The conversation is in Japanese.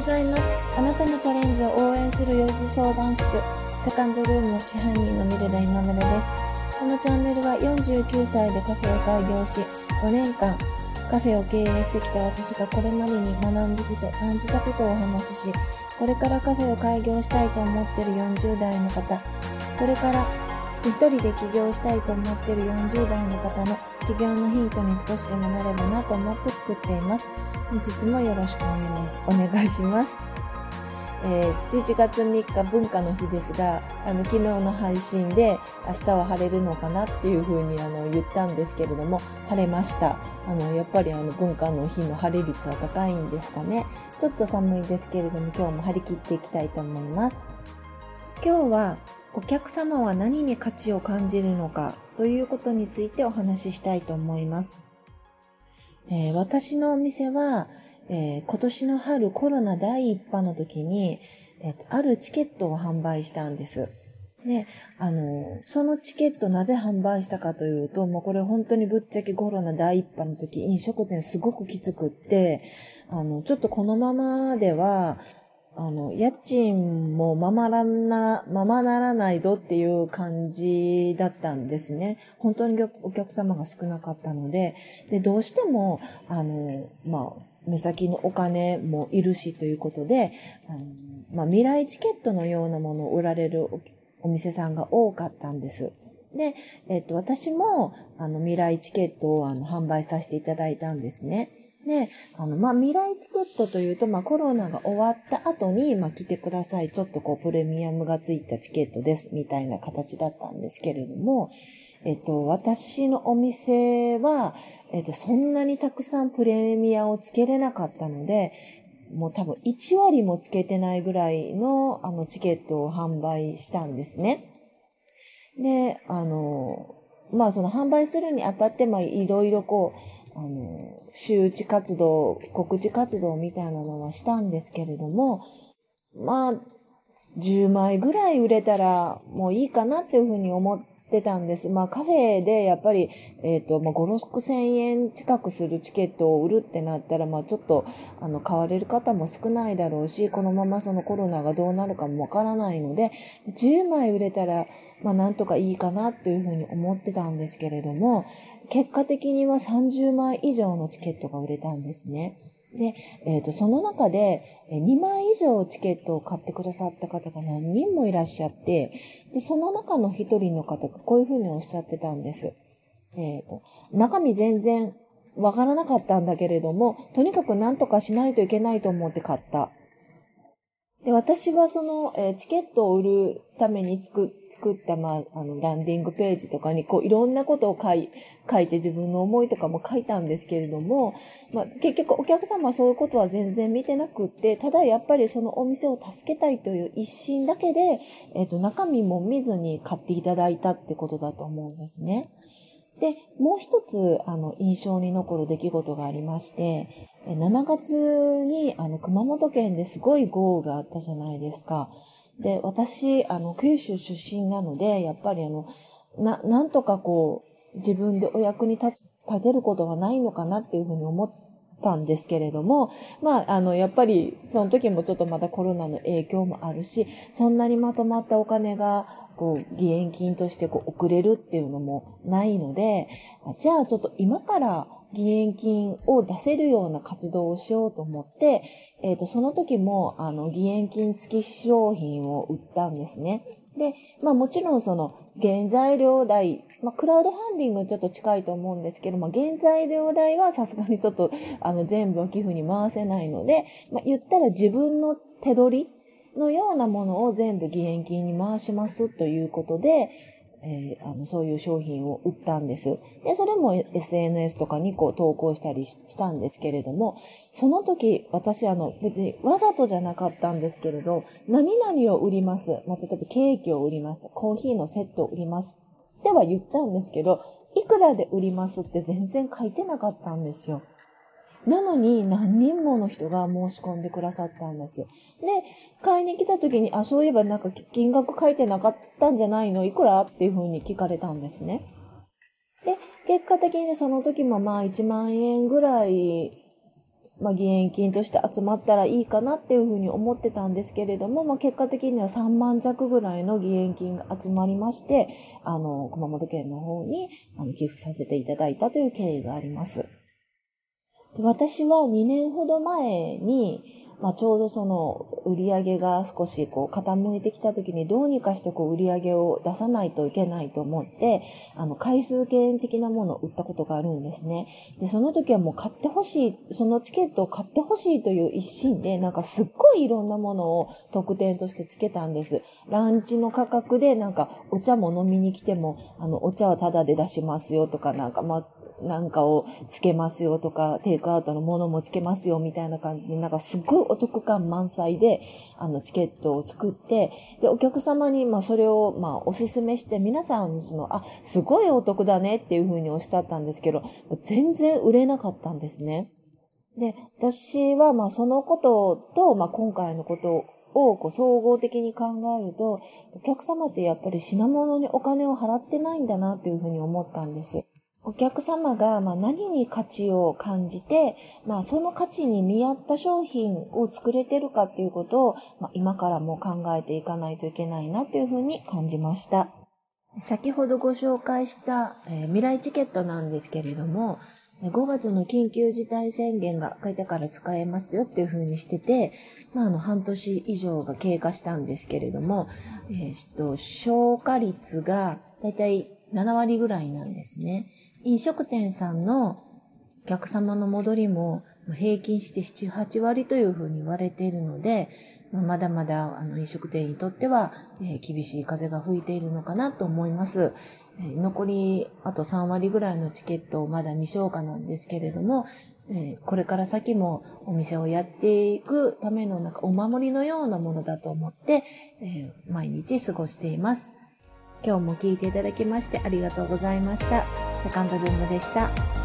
ございます。あなたのチャレンジを応援する幼児相談室、セカンドルームの支配人のミルダ今村です。このチャンネルは49歳でカフェを開業し、5年間、カフェを経営してきた私がこれまでに学んだこと、感じたことをお話しし、これからカフェを開業したいと思っている40代の方、これから一人で起業したいと思ってる40代の方の起業のヒントに少しでもなればなと思って作っています。本日もよろしくお願いします。えー、11月3日文化の日ですが、あの、昨日の配信で明日は晴れるのかなっていうふうにあの言ったんですけれども、晴れました。あの、やっぱりあの文化の日の晴れ率は高いんですかね。ちょっと寒いですけれども、今日も張り切っていきたいと思います。今日はお客様は何に価値を感じるのかということについてお話ししたいと思います。えー、私のお店は、えー、今年の春コロナ第一波の時に、えーと、あるチケットを販売したんです。で、あの、そのチケットなぜ販売したかというと、もうこれ本当にぶっちゃけコロナ第一波の時飲食店すごくきつくって、あの、ちょっとこのままでは、あの、家賃もままらな、ままならないぞっていう感じだったんですね。本当にお客様が少なかったので、で、どうしても、あの、まあ、目先のお金もいるしということで、あのまあ、未来チケットのようなものを売られるお店さんが多かったんです。で、えっと、私も、あの、未来チケットをあの販売させていただいたんですね。で、あの、まあ、未来チケットというと、まあ、コロナが終わった後に、まあ、来てください。ちょっとこう、プレミアムがついたチケットです。みたいな形だったんですけれども、えっと、私のお店は、えっと、そんなにたくさんプレミアをつけれなかったので、もう多分1割もつけてないぐらいの、あの、チケットを販売したんですね。で、あの、まあ、その販売するにあたって、まあ、いろいろこう、あの、周知活動、告知活動みたいなのはしたんですけれども、まあ、10枚ぐらい売れたらもういいかなっていうふうに思ってたんです。まあカフェでやっぱり、えっ、ー、と、まあ5、6千円近くするチケットを売るってなったら、まあちょっと、あの、買われる方も少ないだろうし、このままそのコロナがどうなるかもわからないので、10枚売れたら、まあなんとかいいかなというふうに思ってたんですけれども、結果的には30枚以上のチケットが売れたんですね。で、えっ、ー、と、その中で2枚以上チケットを買ってくださった方が何人もいらっしゃって、で、その中の一人の方がこういうふうにおっしゃってたんです。えっ、ー、と、中身全然わからなかったんだけれども、とにかく何とかしないといけないと思って買った。で、私はその、えー、チケットを売るために作作った、まあ、あの、ランディングページとかに、こう、いろんなことを書い、書いて自分の思いとかも書いたんですけれども、まあ、結局お客様はそういうことは全然見てなくって、ただやっぱりそのお店を助けたいという一心だけで、えっ、ー、と、中身も見ずに買っていただいたってことだと思うんですね。で、もう一つ、あの、印象に残る出来事がありまして、7月に、あの、熊本県ですごい豪雨があったじゃないですか。で、私、あの、九州出身なので、やっぱりあの、な、なんとかこう、自分でお役に立立てることはないのかなっていうふうに思ったんですけれども、まあ、あの、やっぱり、その時もちょっとまだコロナの影響もあるし、そんなにまとまったお金が、こう、義援金としてこう送れるっていうのもないので、じゃあちょっと今から義援金を出せるような活動をしようと思って、えっ、ー、と、その時も、あの、義援金付き商品を売ったんですね。で、まあもちろんその原材料代、まあクラウドファンディングちょっと近いと思うんですけど、まあ原材料代はさすがにちょっとあの全部は寄付に回せないので、まあ言ったら自分の手取りのようなものを全部義援金に回しますということで、えー、あの、そういう商品を売ったんです。で、それも SNS とかにこう投稿したりしたんですけれども、その時、私あの、別にわざとじゃなかったんですけれど、何々を売ります。まあ、例えばケーキを売ります。コーヒーのセットを売ります。っては言ったんですけど、いくらで売りますって全然書いてなかったんですよ。なのに何人もの人が申し込んでくださったんです。で、買いに来た時に、あ、そういえばなんか金額書いてなかったんじゃないの？いくら？っていう風に聞かれたんですね。で、結果的にその時もまあ1万円ぐらいまあ、義援金として集まったらいいかなっていうふうに思ってたんですけれども、まあ、結果的には3万弱ぐらいの義援金が集まりまして、あの、熊本県の方に寄付させていただいたという経緯があります。で私は2年ほど前に、まあ、ちょうどその売り上げが少しこう傾いてきた時にどうにかしてこう売り上げを出さないといけないと思って、あの、回数券的なものを売ったことがあるんですね。で、その時はもう買ってほしい、そのチケットを買ってほしいという一心で、なんかすっごいいろんなものを特典としてつけたんです。ランチの価格でなんかお茶も飲みに来ても、あの、お茶はタダで出しますよとか、なんかまあ、なんかをつけますよとか、テイクアウトのものもつけますよみたいな感じで、なんかすっごいお得感満載で、あの、チケットを作って、で、お客様に、まあ、それを、まあ、おすすめして、皆さん、その、あ、すごいお得だねっていうふうにおっしゃったんですけど、全然売れなかったんですね。で、私は、まあ、そのことと、まあ、今回のことをこう総合的に考えると、お客様ってやっぱり品物にお金を払ってないんだなっていうふうに思ったんです。お客様がま何に価値を感じて、まあ、その価値に見合った商品を作れてるかっていうことを、まあ、今からも考えていかないといけないなというふうに感じました。先ほどご紹介した、えー、未来チケットなんですけれども、5月の緊急事態宣言が書いてから使えますよっていう風にしてて、まあ、あの、半年以上が経過したんですけれども、えー、っと、消化率がだいたい7割ぐらいなんですね。飲食店さんのお客様の戻りも平均して7、8割というふうに言われているので、まだまだあの飲食店にとっては、え厳しい風が吹いているのかなと思います。え残りあと3割ぐらいのチケットをまだ未消化なんですけれども、えこれから先もお店をやっていくためのなんかお守りのようなものだと思って、え毎日過ごしています。今日も聞いていただきましてありがとうございました。セカンドルームでした。